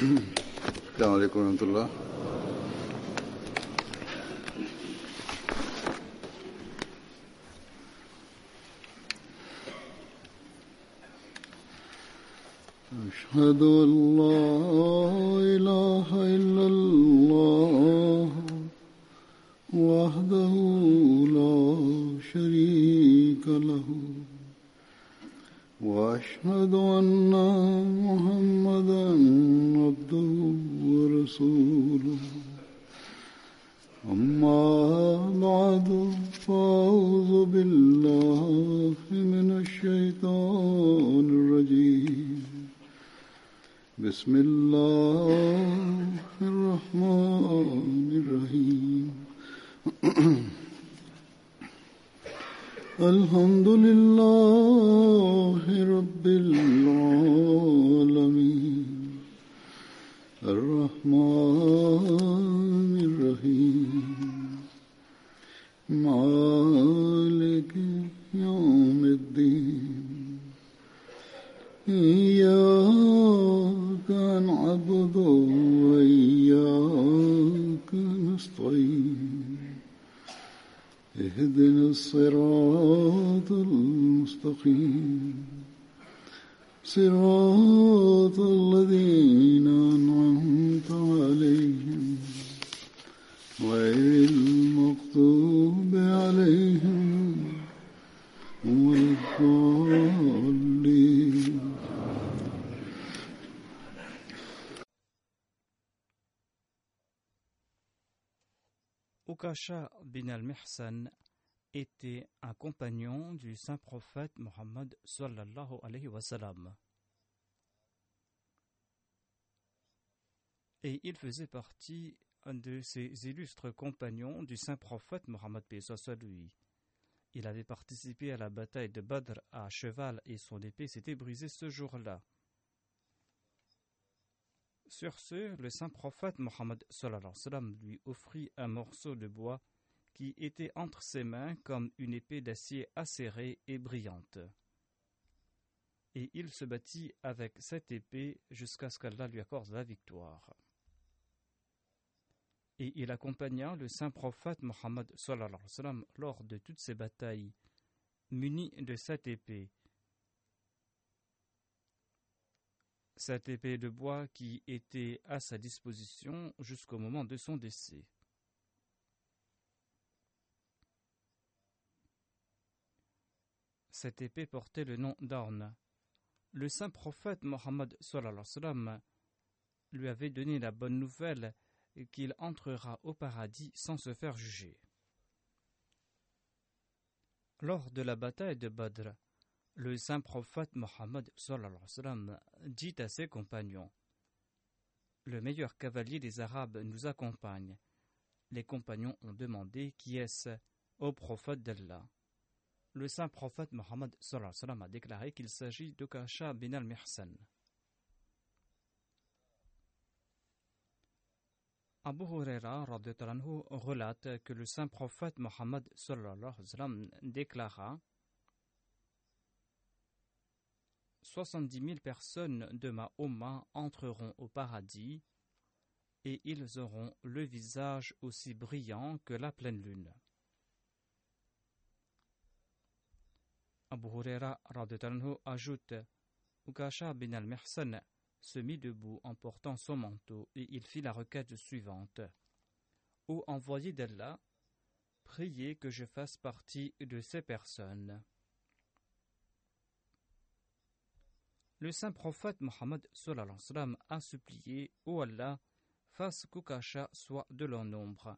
السلام عليكم ورحمة الله. أشهد أن لا إله صراط الذين أنعمت عليهم غير المغضوب عليهم Ukasha bin al-Mihsan était un compagnon du saint prophète Mohammed sallallahu. Et il faisait partie de ces illustres compagnons du saint prophète Mohammed. Il avait participé à la bataille de Badr à cheval et son épée s'était brisée ce jour-là. Sur ce, le saint prophète Mohammed lui offrit un morceau de bois qui était entre ses mains comme une épée d'acier acérée et brillante. Et il se battit avec cette épée jusqu'à ce qu'Allah lui accorde la victoire. Et il accompagna le saint prophète Mohammed lors de toutes ces batailles, muni de cette épée, cette épée de bois qui était à sa disposition jusqu'au moment de son décès. Cette épée portait le nom d'Arn. Le saint prophète Mohammed lui avait donné la bonne nouvelle qu'il entrera au paradis sans se faire juger. Lors de la bataille de Badr, le saint prophète Mohammed dit à ses compagnons Le meilleur cavalier des Arabes nous accompagne. Les compagnons ont demandé Qui est-ce Au prophète d'Allah. Le saint prophète Mohammed a déclaré qu'il s'agit de Kasha bin al-Mihsan. Abu Huraira relate que le saint prophète Mohammed déclara 70 000 personnes de ma Oma entreront au paradis et ils auront le visage aussi brillant que la pleine lune. Abu Huraira ajoute Ukasha bin al-Mihsan se mit debout en portant son manteau et il fit la requête suivante Ô envoyé d'Allah, priez que je fasse partie de ces personnes. Le saint prophète Mohammed a supplié Ô Allah, fasse qu'Ukasha soit de leur nombre.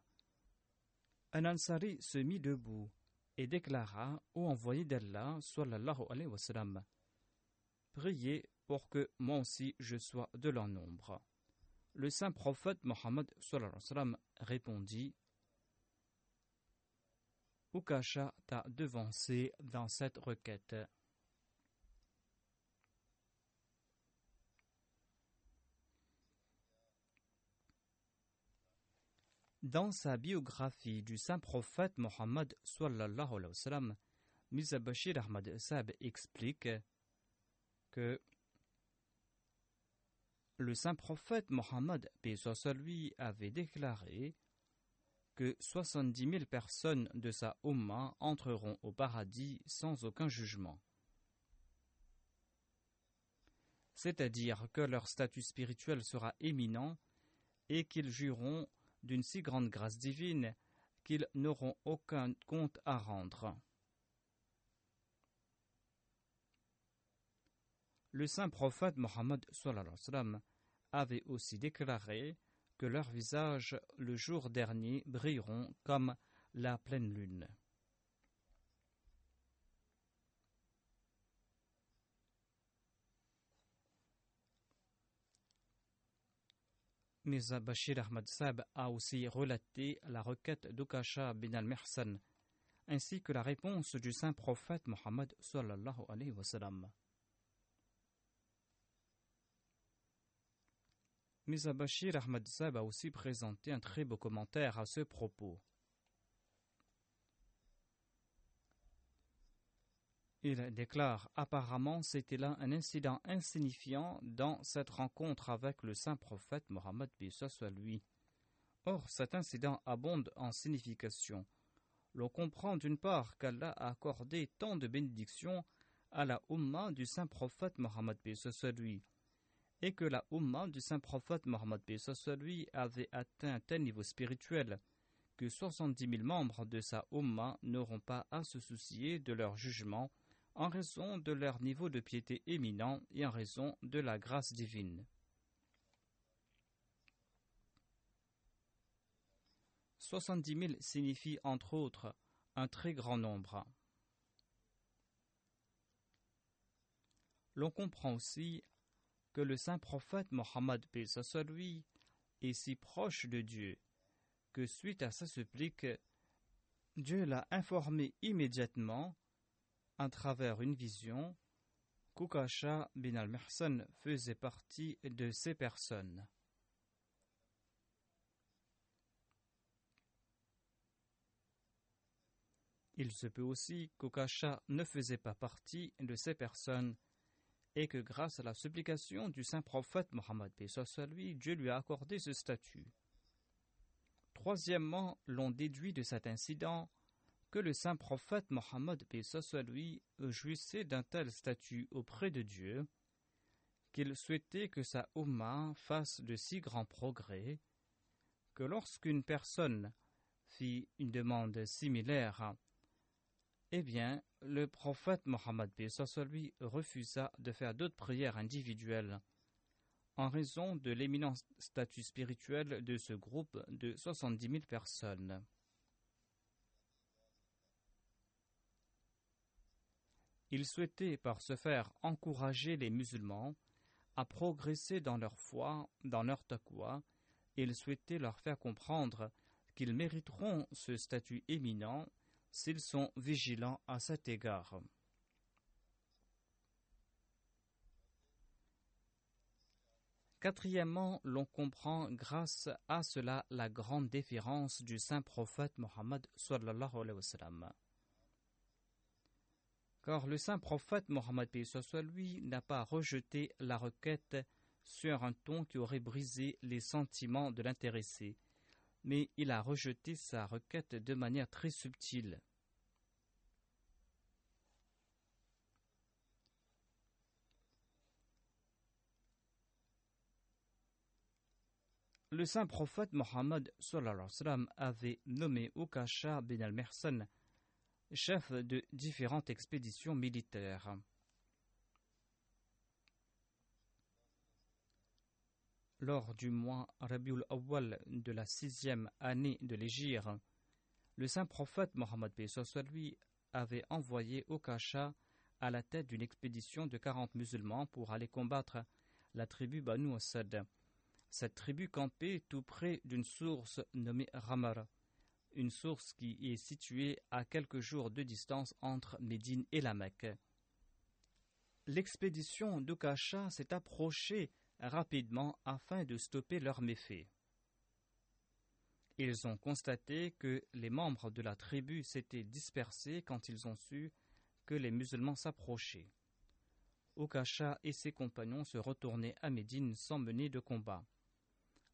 Un Ansari se mit debout et déclara Ô envoyé d'Allah, sallallahu alayhi wa sallam, priez pour que moi aussi je sois de leur nombre. Le saint prophète Mohammed répondit Ukasha t'a devancé dans cette requête? Dans sa biographie du saint prophète Mohammed sallallahu alayhi Ahmad Sab explique que le saint prophète Mohammed, lui, avait déclaré que 70 000 personnes de sa Ummah entreront au paradis sans aucun jugement. C'est-à-dire que leur statut spirituel sera éminent et qu'ils jureront d'une si grande grâce divine qu'ils n'auront aucun compte à rendre. Le saint prophète Mohammed avait aussi déclaré que leurs visages le jour dernier brilleront comme la pleine lune. Mirza Bashir Ahmad Sab a aussi relaté la requête d'Ukasha bin al-Mihsan ainsi que la réponse du saint prophète Mohammed sallallahu alayhi wa sallam. Ahmad Sab a aussi présenté un très beau commentaire à ce propos. Il déclare Apparemment, c'était là un incident insignifiant dans cette rencontre avec le saint prophète Mohammed soit lui. Or, cet incident abonde en signification. L'on comprend d'une part qu'Allah a accordé tant de bénédictions à la Ummah du saint prophète Mohammed soit lui et que la Ummah du saint prophète Mohammed lui avait atteint un tel niveau spirituel que 70 000 membres de sa Ummah n'auront pas à se soucier de leur jugement en raison de leur niveau de piété éminent et en raison de la grâce divine. Soixante-dix mille signifie entre autres un très grand nombre. L'on comprend aussi que le saint prophète Mohammed lui est si proche de Dieu que suite à sa supplique, Dieu l'a informé immédiatement, à travers une vision, qu'Ukasha bin al-Mihsan faisait partie de ces personnes. Il se peut aussi qu'Ukasha ne faisait pas partie de ces personnes et que grâce à la supplication du saint prophète Mohammed lui, Dieu lui a accordé ce statut. Troisièmement, l'on déduit de cet incident que le saint prophète Mohammed lui jouissait d'un tel statut auprès de Dieu qu'il souhaitait que sa Ummah fasse de si grands progrès que lorsqu'une personne fit une demande similaire eh bien, le prophète Mohammed lui refusa de faire d'autres prières individuelles en raison de l'éminent statut spirituel de ce groupe de 70 000 personnes. Il souhaitait par ce faire encourager les musulmans à progresser dans leur foi, dans leur taqwa, et il souhaitait leur faire comprendre qu'ils mériteront ce statut éminent s'ils sont vigilants à cet égard. Quatrièmement, l'on comprend grâce à cela la grande déférence du saint prophète Mohammed Car le saint prophète Mohammed lui n'a pas rejeté la requête sur un ton qui aurait brisé les sentiments de l'intéressé, mais il a rejeté sa requête de manière très subtile. Le saint prophète Mohammed avait nommé Ukasha bin al-Mersan chef de différentes expéditions militaires. Lors du mois Rabiul Awwal de la sixième année de l'Égypte, le saint prophète Mohammed lui avait envoyé Okasha à la tête d'une expédition de quarante musulmans pour aller combattre la tribu Banu Asad. Cette tribu campait tout près d'une source nommée Ramar, une source qui est située à quelques jours de distance entre Médine et la Mecque. L'expédition d'Okasha s'est approchée rapidement afin de stopper leurs méfaits. Ils ont constaté que les membres de la tribu s'étaient dispersés quand ils ont su que les musulmans s'approchaient. Okasha et ses compagnons se retournaient à Médine sans mener de combat.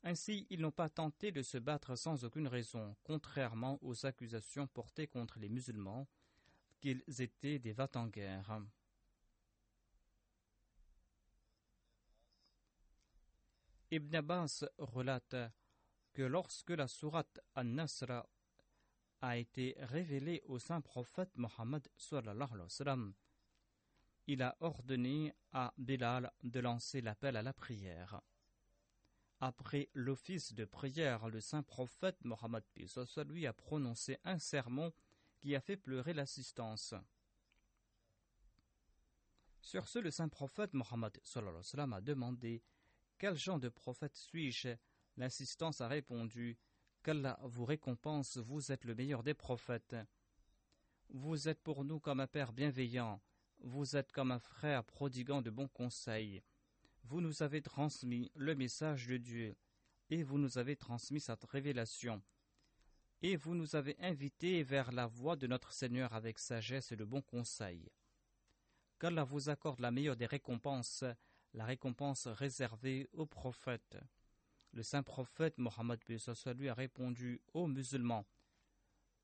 Ainsi, ils n'ont pas tenté de se battre sans aucune raison, contrairement aux accusations portées contre les musulmans qu'ils étaient des vats en guerre. Ibn Abbas relate que lorsque la sourate An-Nasr a été révélée au saint prophète Mohammed il a ordonné à Bilal de lancer l'appel à la prière. Après l'office de prière, le saint prophète Mohammed lui a prononcé un sermon qui a fait pleurer l'assistance. Sur ce, le saint prophète Mohammed a demandé Quel genre de prophète suis-je? L'assistance a répondu Qu'Allah vous récompense, vous êtes le meilleur des prophètes. Vous êtes pour nous comme un père bienveillant, vous êtes comme un frère prodiguant de bons conseils. Vous nous avez transmis le message de Dieu, et vous nous avez transmis cette révélation et vous nous avez invités vers la voie de notre Seigneur avec sagesse et de bons conseils. Qu'Allah vous accorde la meilleure des récompenses, la récompense réservée aux prophètes. Le saint prophète Mohammed lui a répondu aux musulmans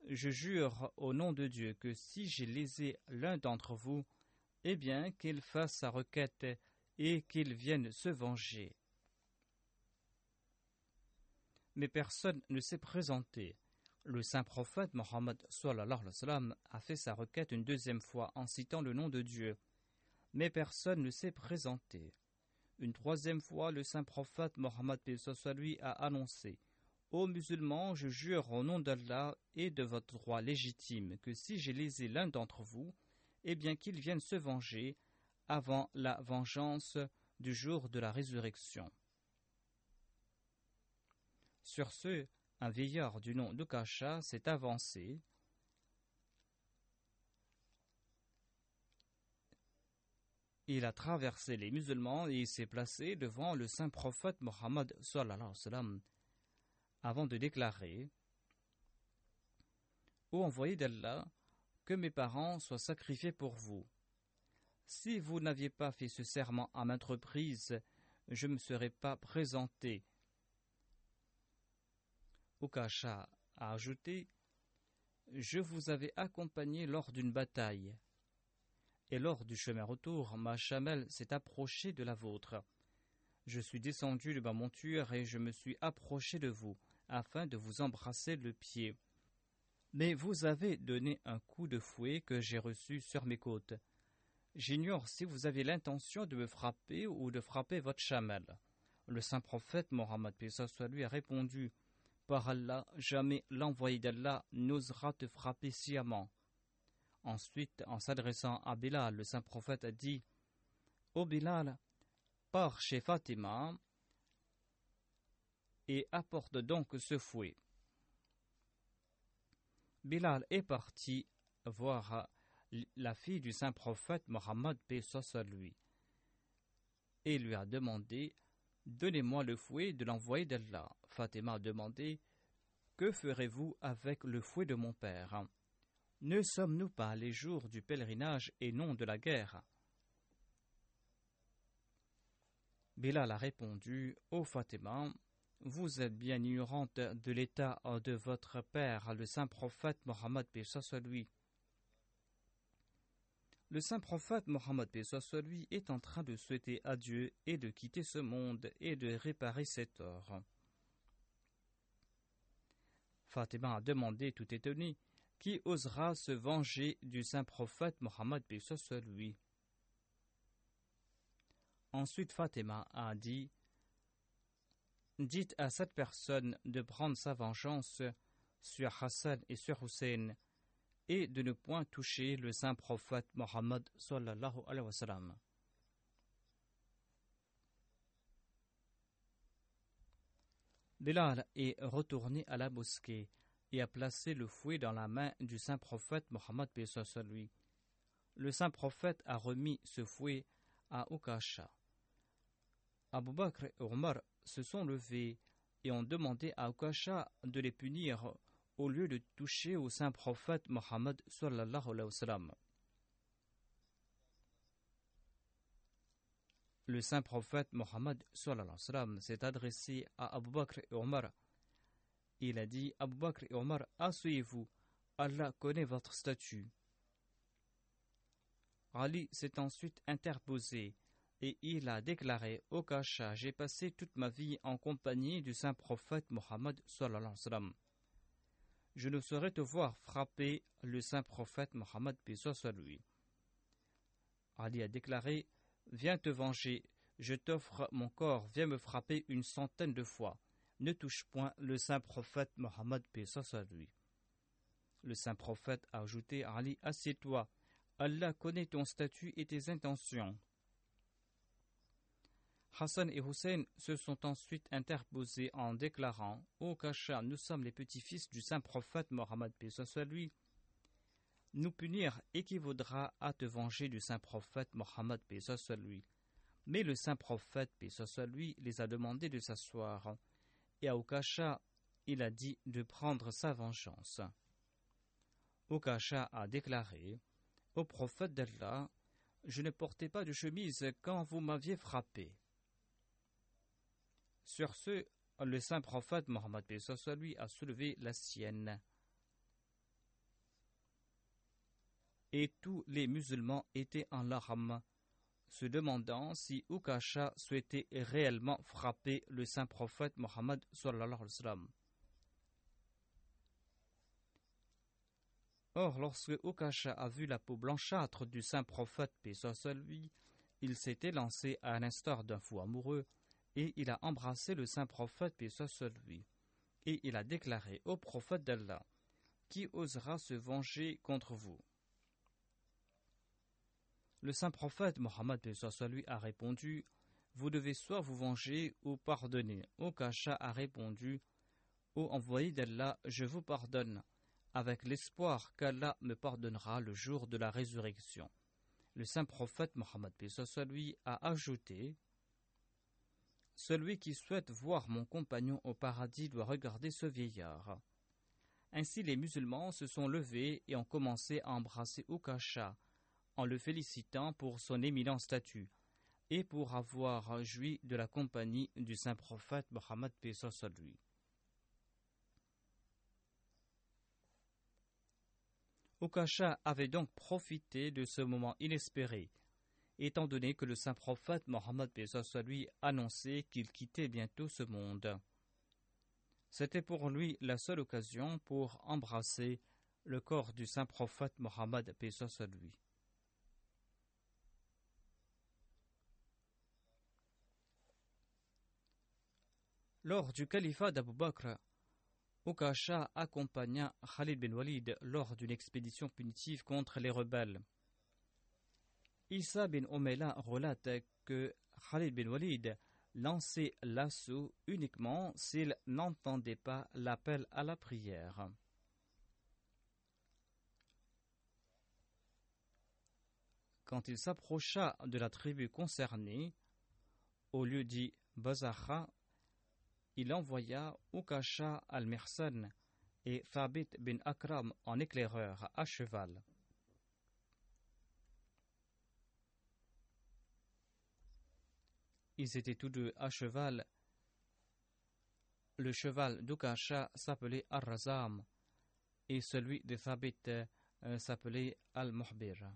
Je jure au nom de Dieu que si j'ai lésé l'un d'entre vous, eh bien qu'il fasse sa requête et qu'il vienne se venger. Mais personne ne s'est présenté. Le saint prophète Mohammed a fait sa requête une deuxième fois en citant le nom de Dieu, mais personne ne s'est présenté. Une troisième fois, le saint prophète Mohammed a annoncé Ô musulmans, je jure au nom d'Allah et de votre droit légitime que si j'ai lésé l'un d'entre vous, eh bien qu'il vienne se venger avant la vengeance du jour de la résurrection. Sur ce, un vieillard du nom de Kasha s'est avancé. Il a traversé les musulmans et s'est placé devant le saint prophète Mohammed avant de déclarer Ô envoyé d'Allah, que mes parents soient sacrifiés pour vous. Si vous n'aviez pas fait ce serment à maintes reprises, je ne me serais pas présenté Ukasha a ajouté Je vous avais accompagné lors d'une bataille, et lors du chemin retour, ma chamelle s'est approchée de la vôtre. Je suis descendu de ma monture et je me suis approché de vous, afin de vous embrasser le pied. Mais vous avez donné un coup de fouet que j'ai reçu sur mes côtes. J'ignore si vous avez l'intention de me frapper ou de frapper votre chamelle. Le saint prophète Mohammed soit lui a répondu par Allah, jamais l'envoyé d'Allah n'osera te frapper sciemment. Ensuite, en s'adressant à Bilal, le saint prophète a dit Ô Bilal, pars chez Fatima et apporte donc ce fouet. Bilal est parti voir la fille du saint prophète Mohammed paix lui et lui a demandé Donnez-moi le fouet de l'envoyé d'Allah. Fatima a demandé Que ferez-vous avec le fouet de mon père? Ne sommes-nous pas les jours du pèlerinage et non de la guerre? Bilal a répondu Ô Fatima, vous êtes bien ignorante de l'état de votre père, le saint prophète Mohammed lui. Le saint prophète Mohammed lui est en train de souhaiter à Dieu et de quitter ce monde et de réparer ses torts. Fatima a demandé tout étonné Qui osera se venger du saint prophète Mohammed lui? Ensuite Fatima a dit Dites à cette personne de prendre sa vengeance sur Hassan et sur Hussein et de ne point toucher le saint prophète Mohammed sallallahu. Bilal est retourné à la mosquée et a placé le fouet dans la main du saint prophète Mohammed. Le saint prophète a remis ce fouet à Ukasha. Abu Bakr et Omar se sont levés et ont demandé à Ukasha de les punir au lieu de toucher au saint prophète Mohammed sallallahu alayhi wa sallam. le saint prophète Mohammed s'est adressé à Abu Bakr et Omar. Il a dit Abu Bakr et Omar, asseyez-vous, Allah connaît votre statut. Ali s'est ensuite interposé et il a déclaré Au Kasha, j'ai passé toute ma vie en compagnie du saint prophète Mohammed. Je ne saurais te voir frapper le saint prophète Mohammed soit lui. Ali a déclaré Viens te venger, je t'offre mon corps, viens me frapper une centaine de fois. Ne touche point le saint prophète Mohammed soit lui. Le saint prophète a ajouté Ali Assieds-toi, Allah connaît ton statut et tes intentions. Hassan et Hussein se sont ensuite interposés en déclarant Ô Kasha, nous sommes les petits-fils du saint prophète Mohammed soit lui. Nous punir équivaudra à te venger du saint prophète Mohammed soit lui. Mais le saint prophète soit lui les a demandé de s'asseoir, et à Okasha il a dit de prendre sa vengeance. Okasha a déclaré Au prophète d'Allah, je ne portais pas de chemise quand vous m'aviez frappé. Sur ce, le saint prophète Mohammed lui a soulevé la sienne. Et tous les musulmans étaient en larmes, se demandant si Ukasha souhaitait réellement frapper le saint prophète Mohammed Or, lorsque Ukasha a vu la peau blanchâtre du saint prophète, il s'était lancé à l'instar d'un fou amoureux et il a embrassé le saint prophète, paix. Et il a déclaré au prophète d'Allah Qui osera se venger contre vous? Le saint prophète Mohammed, paix a répondu Vous devez soit vous venger ou pardonner. Okasha a répondu Ô envoyé d'Allah, je vous pardonne, avec l'espoir qu'Allah me pardonnera le jour de la résurrection. Le saint prophète Mohammed, paix a ajouté celui qui souhaite voir mon compagnon au paradis doit regarder ce vieillard. Ainsi les musulmans se sont levés et ont commencé à embrasser Ukasha, en le félicitant pour son éminent statut et pour avoir joui de la compagnie du saint prophète Mohammed sur lui. Ukasha avait donc profité de ce moment inespéré étant donné que le saint prophète Mohammed lui annonçait qu'il quittait bientôt ce monde. C'était pour lui la seule occasion pour embrasser le corps du saint prophète Mohammed lui. Lors du califat d'Abu Bakr, Ukasha accompagna Khalid bin Walid lors d'une expédition punitive contre les rebelles. Issa bin Omela relate que Khalid bin Walid lançait l'assaut uniquement s'il n'entendait pas l'appel à la prière. Quand il s'approcha de la tribu concernée, au lieu dit Bazacha, il envoya Ukasha al-Mirsan et Thabit bin Akram en éclaireur à cheval. Ils étaient tous deux à cheval. Le cheval d'Ukasha s'appelait Ar-Razam et celui de Thabit euh, s'appelait Al-Muhbir.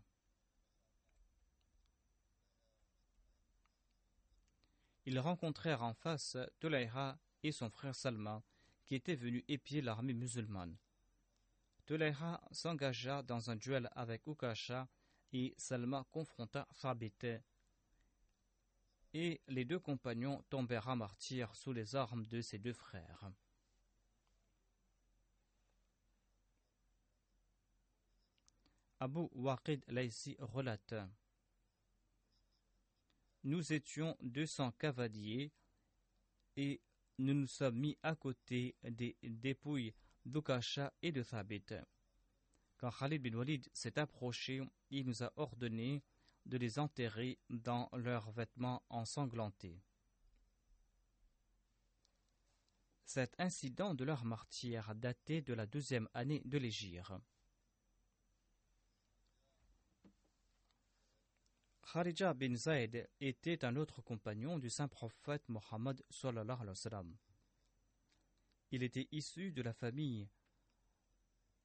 Ils rencontrèrent en face Tulayha et son frère Salma qui étaient venus épier l'armée musulmane. Tulayha s'engagea dans un duel avec Ukasha et Salma confronta Thabit et les deux compagnons tombèrent à martyrs sous les armes de ses deux frères. Abu Waqid Laisi relate Nous étions deux cents cavaliers et nous nous sommes mis à côté des dépouilles d'Ukasha et de Thabit. Quand Khalid bin Walid s'est approché, il nous a ordonné de les enterrer dans leurs vêtements ensanglantés. Cet incident de leur martyr datait de la deuxième année de l'Égir. Kharija bin Zayd était un autre compagnon du saint prophète Mohammed. Il était issu de la famille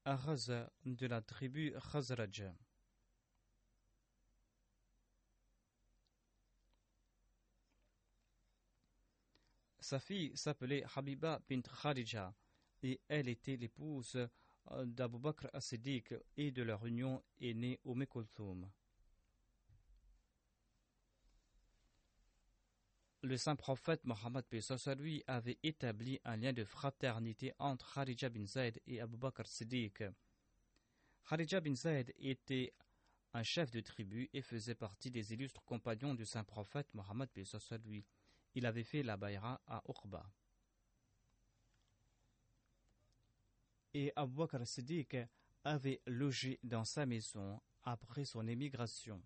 Araz de la tribu Khazraj. Sa fille s'appelait Habiba bint Kharija et elle était l'épouse d'Abu Bakr as-Siddiq et de leur union est née au Kulthum. Le saint prophète Mohammed lui avait établi un lien de fraternité entre Kharija bin Zayd et Abu Bakr Siddiq. Kharija bin Zayd était un chef de tribu et faisait partie des illustres compagnons du saint prophète Mohammed lui. Il avait fait la bayra à Uqba. Et Abu Bakr Siddiq avait logé dans sa maison après son émigration.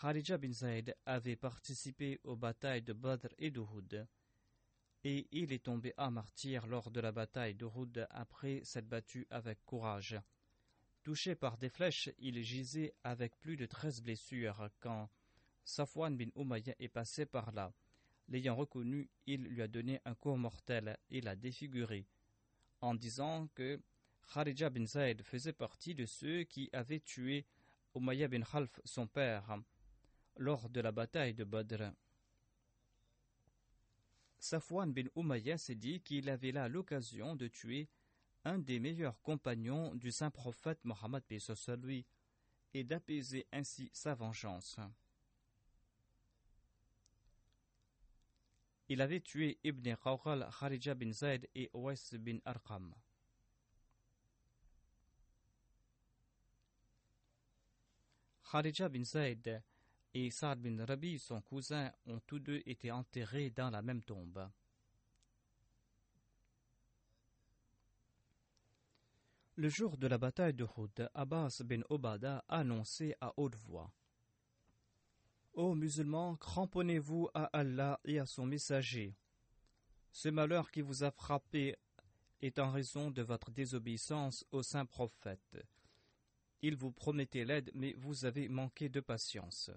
Kharija bin Zayd avait participé aux batailles de Badr et d'Uhud, et il est tombé à martyr lors de la bataille d'Uhud après s'être battu avec courage. Touché par des flèches, il gisait avec plus de treize blessures quand Safwan bin Umayya est passé par là. L'ayant reconnu, il lui a donné un coup mortel et l'a défiguré, en disant que Kharija bin Zayd faisait partie de ceux qui avaient tué Umayya bin Khalf, son père lors de la bataille de Badr. Safwan bin Umayya s'est dit qu'il avait là l'occasion de tuer un des meilleurs compagnons du saint prophète Mohammed lui et d'apaiser ainsi sa vengeance. Il avait tué Ibn Qawqal, Kharija bin Zayd et Owais bin Arqam. Kharija bin Zayd et Saad bin Rabi, son cousin, ont tous deux été enterrés dans la même tombe. Le jour de la bataille de Houd, Abbas bin Obada a annoncé à haute voix Ô musulmans, cramponnez-vous à Allah et à son messager. Ce malheur qui vous a frappé est en raison de votre désobéissance au saint prophète. Il vous promettait l'aide, mais vous avez manqué de patience.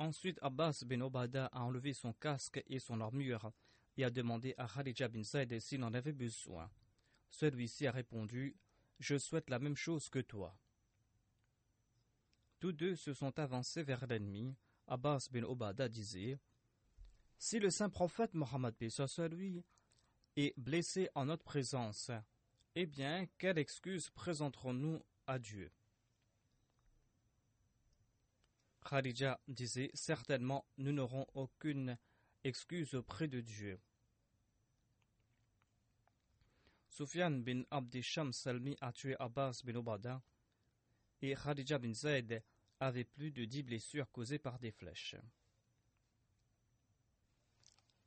Ensuite, Abbas bin Obada a enlevé son casque et son armure et a demandé à Kharija bin Zayd s'il en avait besoin. Celui-ci a répondu Je souhaite la même chose que toi. Tous deux se sont avancés vers l'ennemi. Abbas bin Obada disait Si le saint prophète Mohammed lui est blessé en notre présence, eh bien, quelle excuse présenterons-nous à Dieu? Khadija disait Certainement, nous n'aurons aucune excuse auprès de Dieu. Sufyan bin Abdisham Salmi a tué Abbas bin Obada et Khadija bin Zayd avait plus de dix blessures causées par des flèches.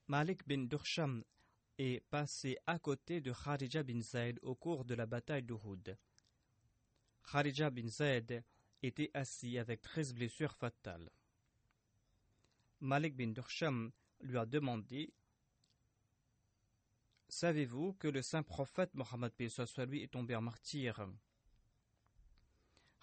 Malik bin Dursham est passé à côté de Khadija bin Zayd au cours de la bataille d'Uhud. Khadija bin Zayd était assis avec treize blessures fatales. Malik bin Dursham lui a demandé Savez-vous que le saint prophète Mohammed soit lui est tombé en martyr?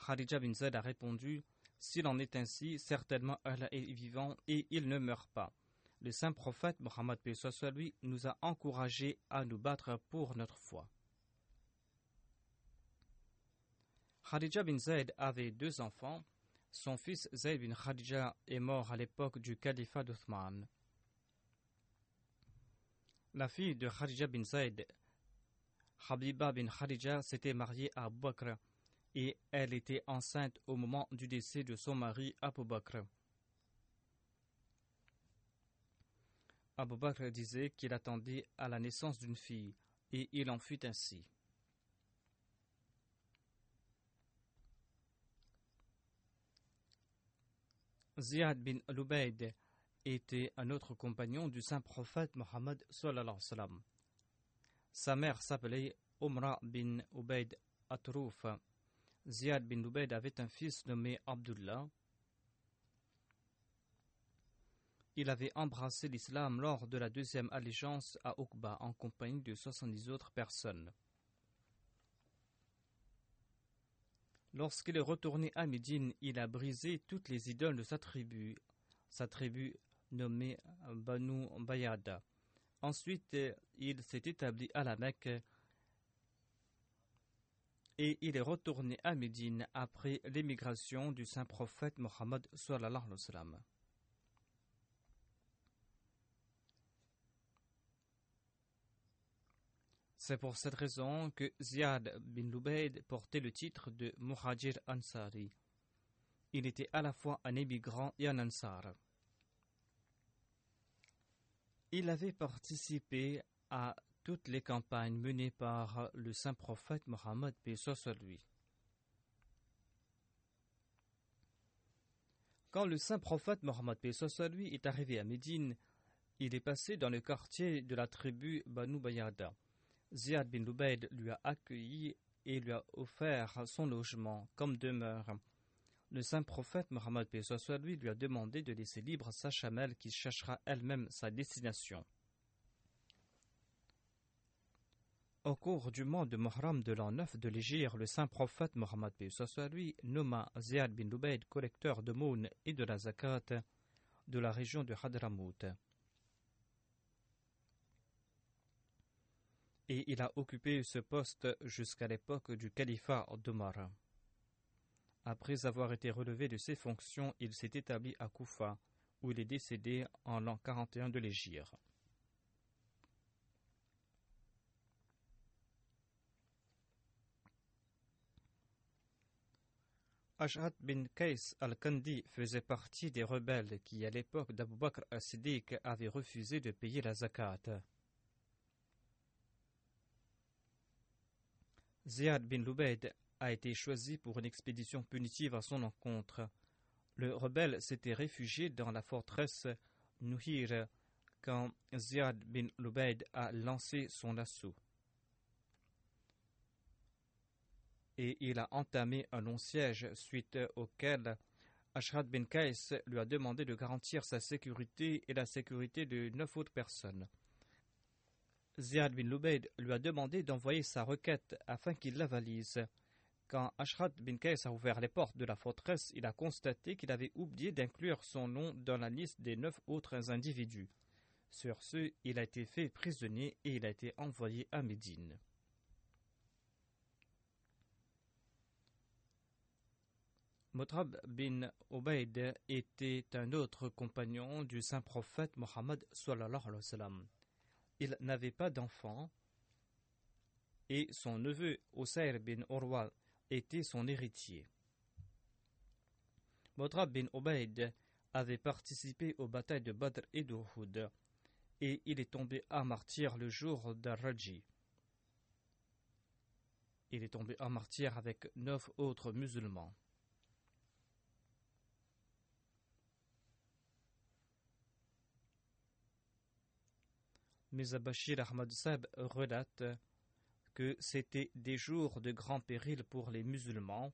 Khadija bin Zayd a répondu S'il en est ainsi, certainement Allah est vivant et il ne meurt pas. Le saint prophète Mohammed soit lui nous a encouragés à nous battre pour notre foi. Khadija bin Zayd avait deux enfants. Son fils Zayd bin Khadija est mort à l'époque du califat d'Uthman. La fille de Khadija bin Zayd, Habiba bin Khadija, s'était mariée à Bakr et elle était enceinte au moment du décès de son mari Abu Bakr. Abu Bakr disait qu'il attendait à la naissance d'une fille et il en fut ainsi. Ziyad bin Lubayd était un autre compagnon du saint prophète Mohammed Sa mère s'appelait Umra bin Ubayd Atrouf. Ziyad bin Lubayd avait un fils nommé Abdullah. Il avait embrassé l'islam lors de la deuxième allégeance à Uqba en compagnie de 70 autres personnes. Lorsqu'il est retourné à Médine, il a brisé toutes les idoles de sa tribu, sa tribu nommée Banu Bayada. Ensuite, il s'est établi à la Mecque et il est retourné à Médine après l'émigration du saint prophète Mohammed. C'est pour cette raison que Ziad bin Lubayd portait le titre de Muhajir Ansari. Il était à la fois un émigrant et un Ansar. Il avait participé à toutes les campagnes menées par le saint prophète Mohammed sur. Quand le saint prophète Mohammed sur lui est arrivé à Médine, il est passé dans le quartier de la tribu Banu Bayada. Ziad bin Lubayd lui a accueilli et lui a offert son logement comme demeure. Le saint prophète Mohammed lui lui a demandé de laisser libre sa chamelle qui cherchera elle-même sa destination. Au cours du mois de Muharram de l'an 9 de l'Égypte, le saint prophète Mohammed lui nomma Ziad bin Lubayd collecteur de Moun et de la zakat de la région de Hadramout. et il a occupé ce poste jusqu'à l'époque du califat d'Omar. Après avoir été relevé de ses fonctions, il s'est établi à Koufa, où il est décédé en l'an 41 de l'Égypte. Ash'ad bin Qais al-Kandi faisait partie des rebelles qui, à l'époque d'Abu Bakr as-Siddiq, avaient refusé de payer la zakat. Ziad bin Lubayd a été choisi pour une expédition punitive à son encontre. Le rebelle s'était réfugié dans la forteresse Nuhir quand Ziad bin Lubayd a lancé son assaut. Et il a entamé un long siège suite auquel Ashrad bin Kais lui a demandé de garantir sa sécurité et la sécurité de neuf autres personnes. Ziad bin Lubayd lui a demandé d'envoyer sa requête afin qu'il la valise. Quand Ashrat bin Qais a ouvert les portes de la forteresse, il a constaté qu'il avait oublié d'inclure son nom dans la liste des neuf autres individus. Sur ce, il a été fait prisonnier et il a été envoyé à Médine. Motrab bin Ubayd était un autre compagnon du saint prophète Mohammed il n'avait pas d'enfant et son neveu Osair bin Orwal était son héritier. Modrab bin Obaid avait participé aux batailles de Badr et d'Uhud et il est tombé à martyr le jour d'Ar-Raji. Il est tombé à martyr avec neuf autres musulmans. Mizabashir Ahmad Sab relate que c'était des jours de grand péril pour les musulmans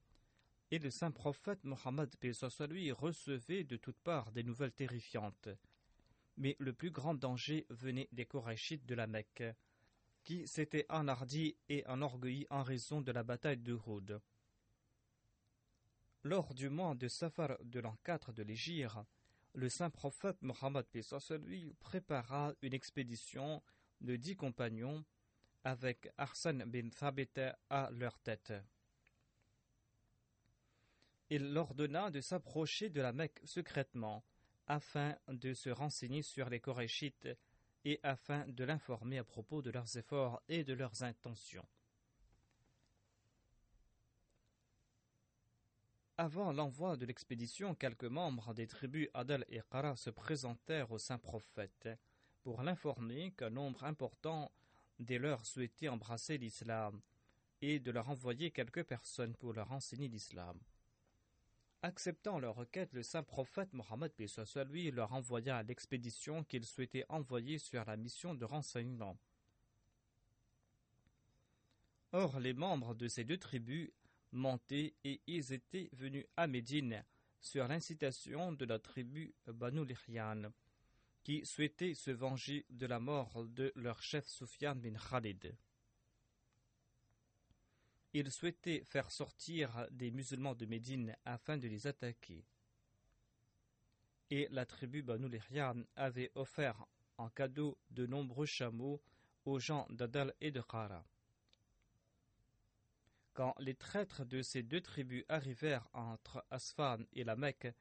et le saint prophète Mohammed lui recevait de toutes parts des nouvelles terrifiantes. Mais le plus grand danger venait des Korachites de la Mecque, qui s'étaient enhardis et enorgueillis en raison de la bataille de Houd. Lors du mois de Safar de l'an 4 de l'Égypte, le saint prophète Mohammed lui prépara une expédition de dix compagnons avec Arsène bin Thabit à leur tête. Il leur donna de s'approcher de la Mecque secrètement afin de se renseigner sur les Korachites et afin de l'informer à propos de leurs efforts et de leurs intentions. Avant l'envoi de l'expédition, quelques membres des tribus Adal et Qara se présentèrent au saint prophète pour l'informer qu'un nombre important des leurs souhaitait embrasser l'islam et de leur envoyer quelques personnes pour leur enseigner l'islam. Acceptant leur requête, le saint prophète Mohammed lui leur envoya l'expédition qu'il souhaitait envoyer sur la mission de renseignement. Or, les membres de ces deux tribus montés et ils étaient venus à Médine sur l'incitation de la tribu Banu Lihyan, qui souhaitait se venger de la mort de leur chef Soufiane bin Khalid. il souhaitait faire sortir des musulmans de Médine afin de les attaquer. Et la tribu Banu Lihyan avait offert en cadeau de nombreux chameaux aux gens d'Adal et de Qara. Quand les traîtres de ces deux tribus arrivèrent entre Asfan et la Mecque,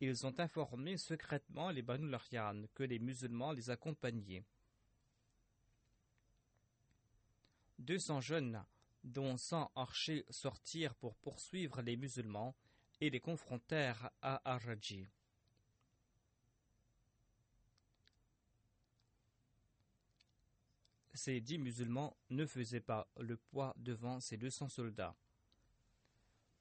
ils ont informé secrètement les Banu Lihyan que les musulmans les accompagnaient. 200 jeunes, dont 100 archers, sortirent pour poursuivre les musulmans et les confrontèrent à. Ces dix musulmans ne faisaient pas le poids devant ces 200 soldats.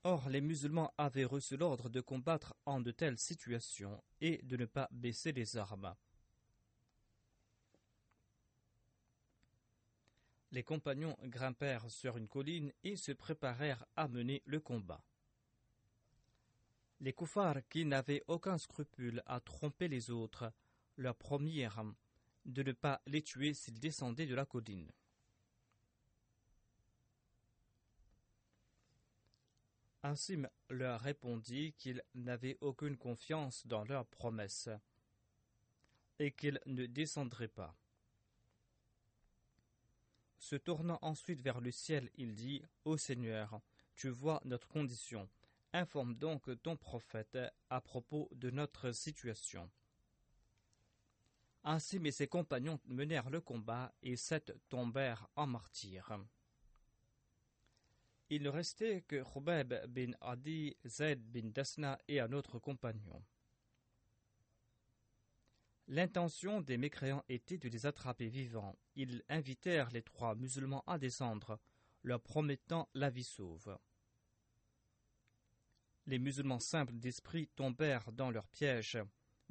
Or, les musulmans avaient reçu l'ordre de combattre en de telles situations et de ne pas baisser les armes. les compagnons grimpèrent sur une colline et se préparèrent à mener le combat. Les koufars, qui n'avaient aucun scrupule à tromper les autres, leur promirent de ne pas les tuer s'ils descendaient de la colline. Asim leur répondit qu'ils n'avaient aucune confiance dans leur promesse et qu'ils ne descendraient pas. Se tournant ensuite vers le ciel, il dit Ô Seigneur, tu vois notre condition. Informe donc ton prophète à propos de notre situation. Ainsi, mais ses compagnons menèrent le combat et sept tombèrent en martyrs. Il ne restait que Khubeb bin Adi, Zaid bin Dasna et un autre compagnon. L'intention des mécréants était de les attraper vivants. Ils invitèrent les trois musulmans à descendre, leur promettant la vie sauve. Les musulmans simples d'esprit tombèrent dans leur piège,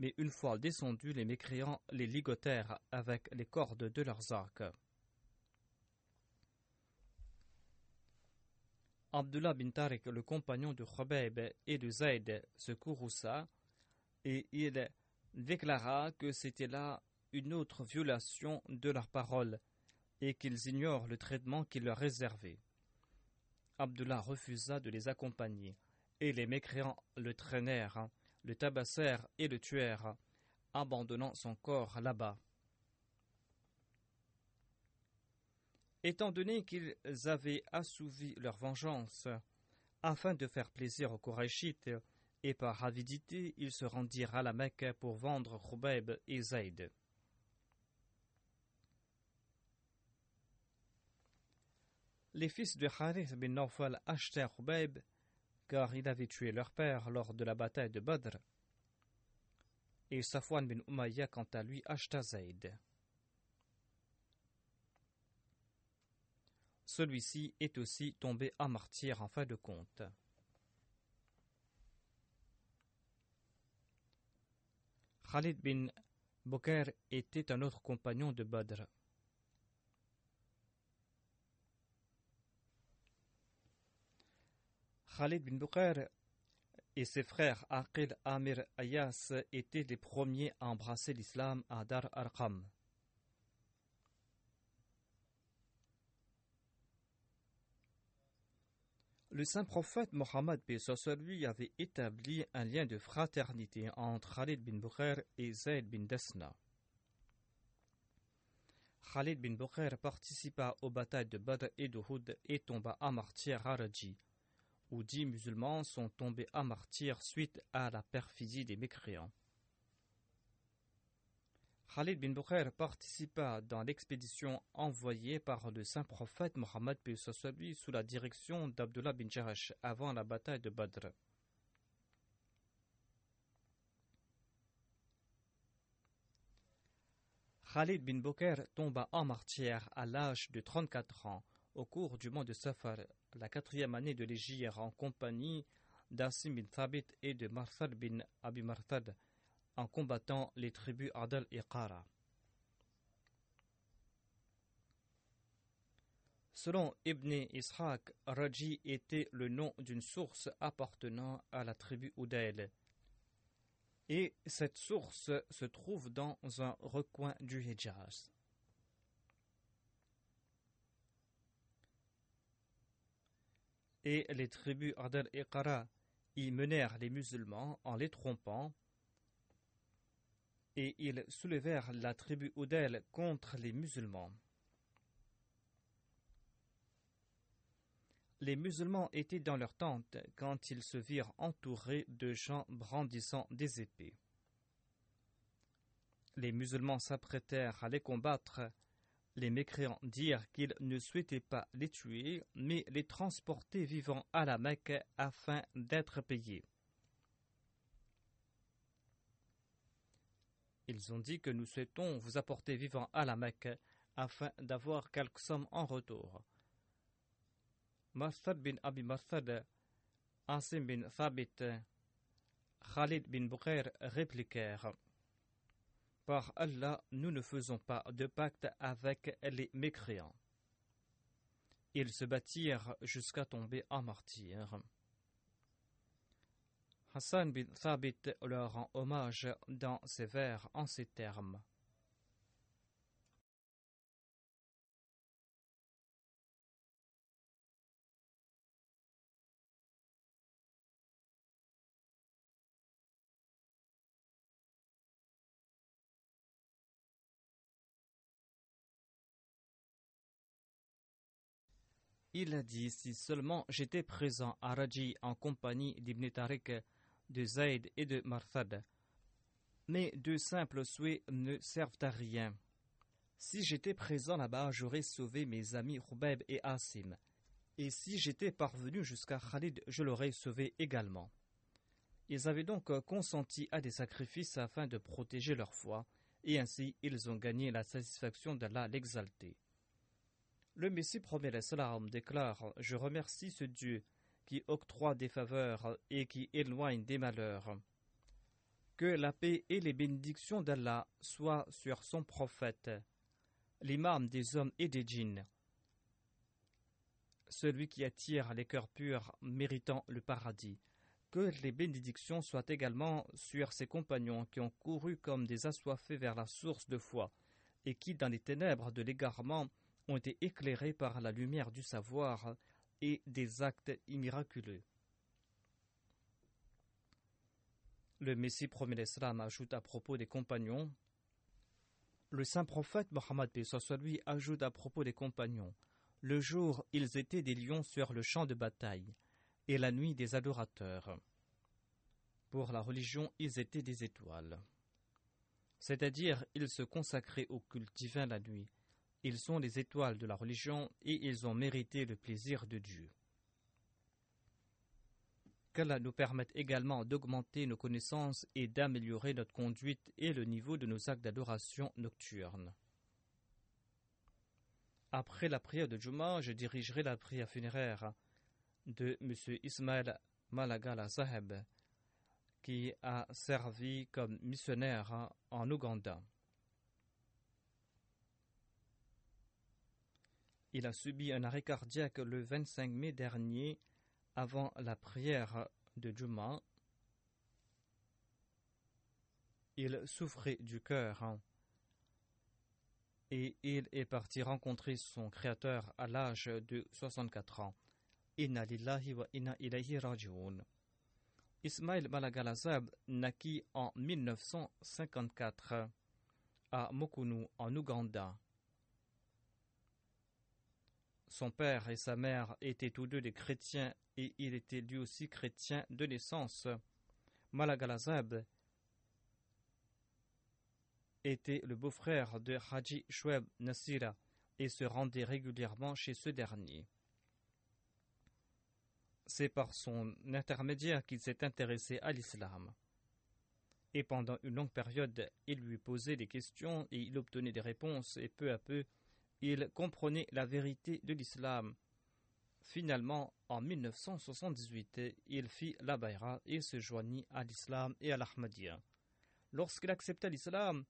mais une fois descendus, les mécréants les ligotèrent avec les cordes de leurs arcs. Abdullah bin Tariq, le compagnon de Khubayb et de Zayd, se courrouça et il déclara que c'était là une autre violation de leur parole et qu'ils ignorent le traitement qu'il leur réservait. Abdullah refusa de les accompagner et les mécréants le traînèrent, le tabassèrent et le tuèrent, abandonnant son corps là-bas. Étant donné qu'ils avaient assouvi leur vengeance, afin de faire plaisir aux Korachites, et par avidité, ils se rendirent à la Mecque pour vendre Khubayb et Zayd. Les fils de Harith bin Nawfal achetèrent car il avait tué leur père lors de la bataille de Badr. Et Safwan bin Umayya, quant à lui, acheta Zayd. Celui-ci est aussi tombé à martyr en fin de compte. Khalid bin Boker était un autre compagnon de Badr. Khalid bin Boker et ses frères Aqil, Amir, Ayas étaient les premiers à embrasser l'islam à Dar Arqam. Le saint prophète Mohammed lui avait établi un lien de fraternité entre Khalid bin Bukhair et Zayd bin Desna. Khalid bin Bukhair participa aux batailles de Badr et d'Uhud et tomba à martyr à Raji, où dix musulmans sont tombés à martyr suite à la perfidie des mécréants. Khalid bin Bukhair participa dans l'expédition envoyée par le saint prophète Mohammed sous la direction d'Abdullah bin Jarash avant la bataille de Badr. Khalid bin Bukhair tomba en martyr à l'âge de 34 ans au cours du mois de Safar, la quatrième année de l'Égypte, en compagnie d'Asim bin Thabit et de Marthad bin Abi Marthad, en combattant les tribus Adal et Qara. Selon Ibn Ishaq, Raji était le nom d'une source appartenant à la tribu Udail. Et cette source se trouve dans un recoin du Hijaz. Et les tribus Adal et Qara y menèrent les musulmans en les trompant, et ils soulevèrent la tribu Oudel contre les musulmans. Les musulmans étaient dans leur tente quand ils se virent entourés de gens brandissant des épées. Les musulmans s'apprêtèrent à les combattre. Les mécréants dirent qu'ils ne souhaitaient pas les tuer, mais les transporter vivants à la Mecque afin d'être payés. Ils ont dit que nous souhaitons vous apporter vivants à la Mecque afin d'avoir quelques sommes en retour. Marsad bin Abi Marsad, Asim bin Thabit, Khalid bin Bukhair répliquèrent Par Allah, nous ne faisons pas de pacte avec les mécréants. Ils se battirent jusqu'à tomber en martyrs. Hassan bin Thabit leur rend hommage dans ses vers en ces termes. Il a dit si seulement j'étais présent à Raji en compagnie d'Ibn Tariq, de Zayd et de Marthad. Mais deux simples souhaits ne servent à rien. Si j'étais présent là-bas, j'aurais sauvé mes amis Roubaib et Asim. Et si j'étais parvenu jusqu'à Khalid, je l'aurais sauvé également. Ils avaient donc consenti à des sacrifices afin de protéger leur foi, et ainsi ils ont gagné la satisfaction d'Allah l'exalté. Le Messie promet l'Islam déclare Je remercie ce Dieu qui octroie des faveurs et qui éloigne des malheurs. Que la paix et les bénédictions d'Allah soient sur son prophète, l'imam des hommes et des djinns, celui qui attire les cœurs purs méritant le paradis. Que les bénédictions soient également sur ses compagnons qui ont couru comme des assoiffés vers la source de foi et qui, dans les ténèbres de l'égarement, ont été éclairés par la lumière du savoir et des actes miraculeux. Le Messie promet l'Islam ajoute à propos des compagnons. Le saint prophète Mohammed lui ajoute à propos des compagnons. Le jour, ils étaient des lions sur le champ de bataille, et la nuit des adorateurs. Pour la religion, ils étaient des étoiles. C'est-à-dire, ils se consacraient au culte divin la nuit, ils sont les étoiles de la religion et ils ont mérité le plaisir de Dieu. Qu'Allah nous permette également d'augmenter nos connaissances et d'améliorer notre conduite et le niveau de nos actes d'adoration nocturne. Après la prière de Juma, je dirigerai la prière funéraire de M. Ismaël Malagala Saheb, qui a servi comme missionnaire en Ouganda. Il a subi un arrêt cardiaque le 25 mai dernier avant la prière de Juma. Il souffrait du cœur et il est parti rencontrer son créateur à l'âge de 64 ans. Inna lillahi wa inna. Ismail Malagalazab naquit en 1954 à Mokunu en Ouganda. Son père et sa mère étaient tous deux des chrétiens et il était lui aussi chrétien de naissance. Malagalazab était le beau-frère de Haji Shweb Nasira et se rendait régulièrement chez ce dernier. C'est par son intermédiaire qu'il s'est intéressé à l'islam. Et pendant une longue période, il lui posait des questions et il obtenait des réponses, et peu à peu, il comprenait la vérité de l'islam. Finalement, en 1978, il fit la bayra et se joignit à l'islam et à l'Ahmadiyya. Lorsqu'il accepta l'islam,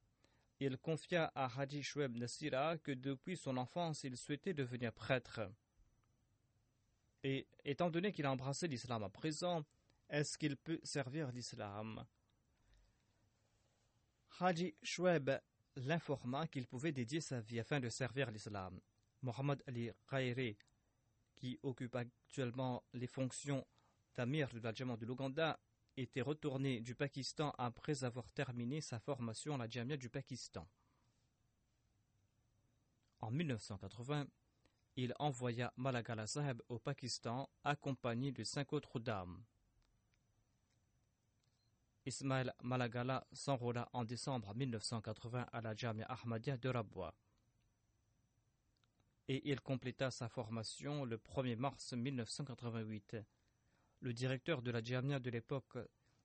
il confia à Haji Shweb Nasira que depuis son enfance, il souhaitait devenir prêtre. Et étant donné qu'il a embrassé l'islam à présent, est-ce qu'il peut servir l'islam? Haji l'informa qu'il pouvait dédier sa vie afin de servir l'islam. Mohammed Ali Khairi, qui occupe actuellement les fonctions d'amir de la Jamia de l'Ouganda, était retourné du Pakistan après avoir terminé sa formation à la Jamia du Pakistan. En 1980, il envoya Malagala Saheb au Pakistan accompagné de cinq autres dames. Ismail Malagala s'enrôla en décembre 1980 à la Jamia Ahmadiyya de Rabwa. Et il compléta sa formation le 1er mars 1988. Le directeur de la Jamia de l'époque,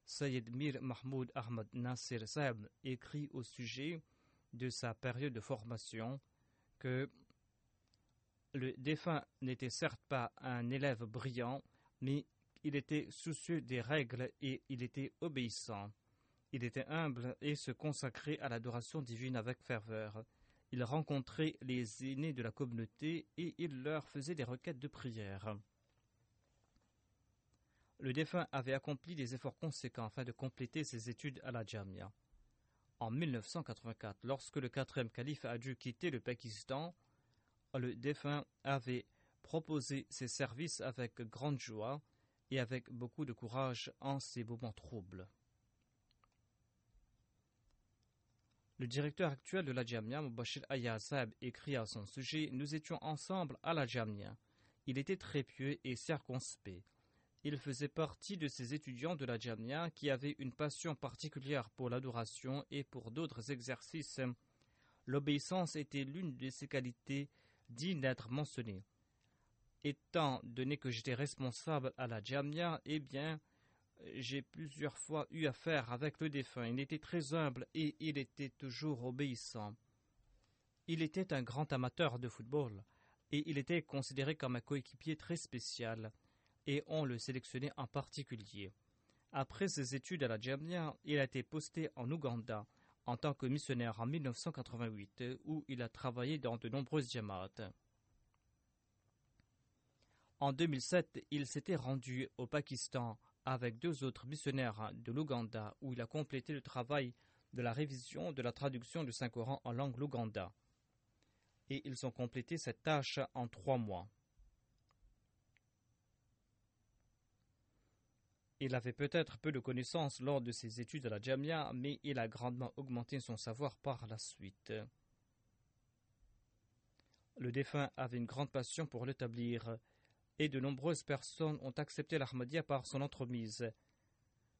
Sayyid Mir Mahmoud Ahmad Nasir Saeb, écrit au sujet de sa période de formation que le défunt n'était certes pas un élève brillant, mais il était soucieux des règles et il était obéissant. Il était humble et se consacrait à l'adoration divine avec ferveur. Il rencontrait les aînés de la communauté et il leur faisait des requêtes de prière. Le défunt avait accompli des efforts conséquents afin de compléter ses études à la Jamia. En 1984, lorsque le quatrième calife a dû quitter le Pakistan, le défunt avait proposé ses services avec grande joie et avec beaucoup de courage en ces moments troubles. Le directeur actuel de la Jamia, Mubashir Ayazab, écrit à son sujet Nous étions ensemble à la Jamia. Il était très pieux et circonspect. Il faisait partie de ces étudiants de la Jamia qui avaient une passion particulière pour l'adoration et pour d'autres exercices. L'obéissance était l'une de ses qualités dignes d'être mentionnées. Étant donné que j'étais responsable à la Jamia, eh bien, j'ai plusieurs fois eu affaire avec le défunt. Il était très humble et il était toujours obéissant. Il était un grand amateur de football et il était considéré comme un coéquipier très spécial et on le sélectionnait en particulier. Après ses études à la Jamia, il a été posté en Ouganda en tant que missionnaire en 1988 où il a travaillé dans de nombreuses jamaats. En 2007, il s'était rendu au Pakistan avec deux autres missionnaires de l'Ouganda où il a complété le travail de la révision de la traduction du Saint-Coran en langue l'Ouganda. Et ils ont complété cette tâche en trois mois. Il avait peut-être peu de connaissances lors de ses études à la Jamia, mais il a grandement augmenté son savoir par la suite. Le défunt avait une grande passion pour l'établir, et de nombreuses personnes ont accepté l'Ahmadiyya par son entremise.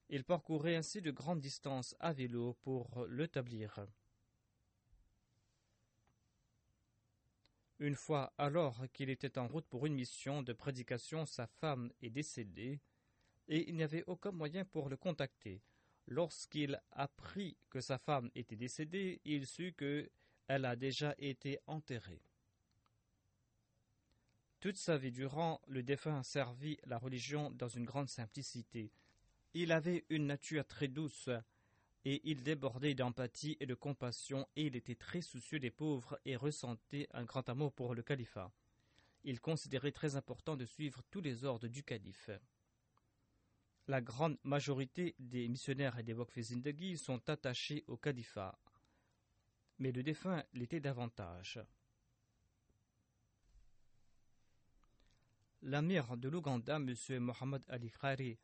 Il parcourait ainsi de grandes distances à vélo pour l'établir. Une fois, alors qu'il était en route pour une mission de prédication, sa femme est décédée et il n'y avait aucun moyen pour le contacter. Lorsqu'il apprit que sa femme était décédée, il sut que elle a déjà été enterrée. Toute sa vie durant, le défunt servit la religion dans une grande simplicité. Il avait une nature très douce et il débordait d'empathie et de compassion et il était très soucieux des pauvres et ressentait un grand amour pour le califat. Il considérait très important de suivre tous les ordres du calife la grande majorité des missionnaires et des Wokfezindagi sont attachés au califat, mais le défunt l'était davantage. L'amir de l'Ouganda, M. Mohamed Ali Khari,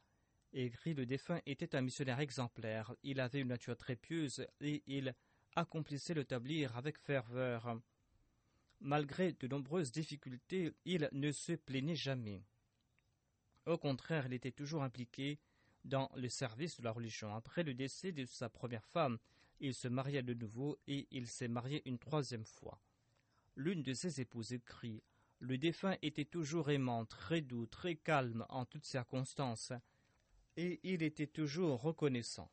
écrit Le défunt était un missionnaire exemplaire. Il avait une nature très pieuse et il accomplissait le tablier avec ferveur. Malgré de nombreuses difficultés, il ne se plaignait jamais. Au contraire, il était toujours impliqué dans le service de la religion. Après le décès de sa première femme, il se maria de nouveau et il s'est marié une troisième fois. L'une de ses épouses écrit Le défunt était toujours aimant, très doux, très calme en toutes circonstances, et il était toujours reconnaissant.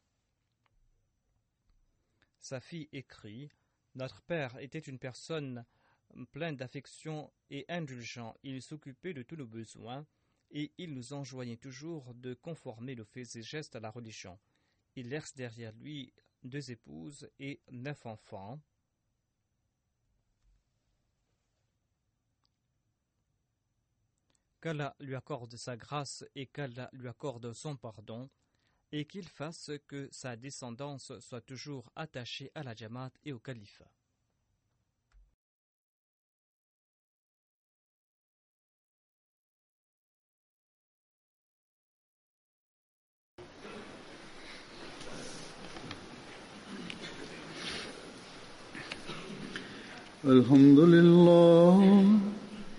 Sa fille écrit Notre père était une personne pleine d'affection et indulgent. Il s'occupait de tous nos besoins et il nous enjoignait toujours de conformer le faits et gestes à la religion. Il laisse derrière lui deux épouses et neuf enfants. qu'Allah lui accorde sa grâce et qu'Allah lui accorde son pardon, et qu'il fasse que sa descendance soit toujours attachée à la Jamaat et au califat.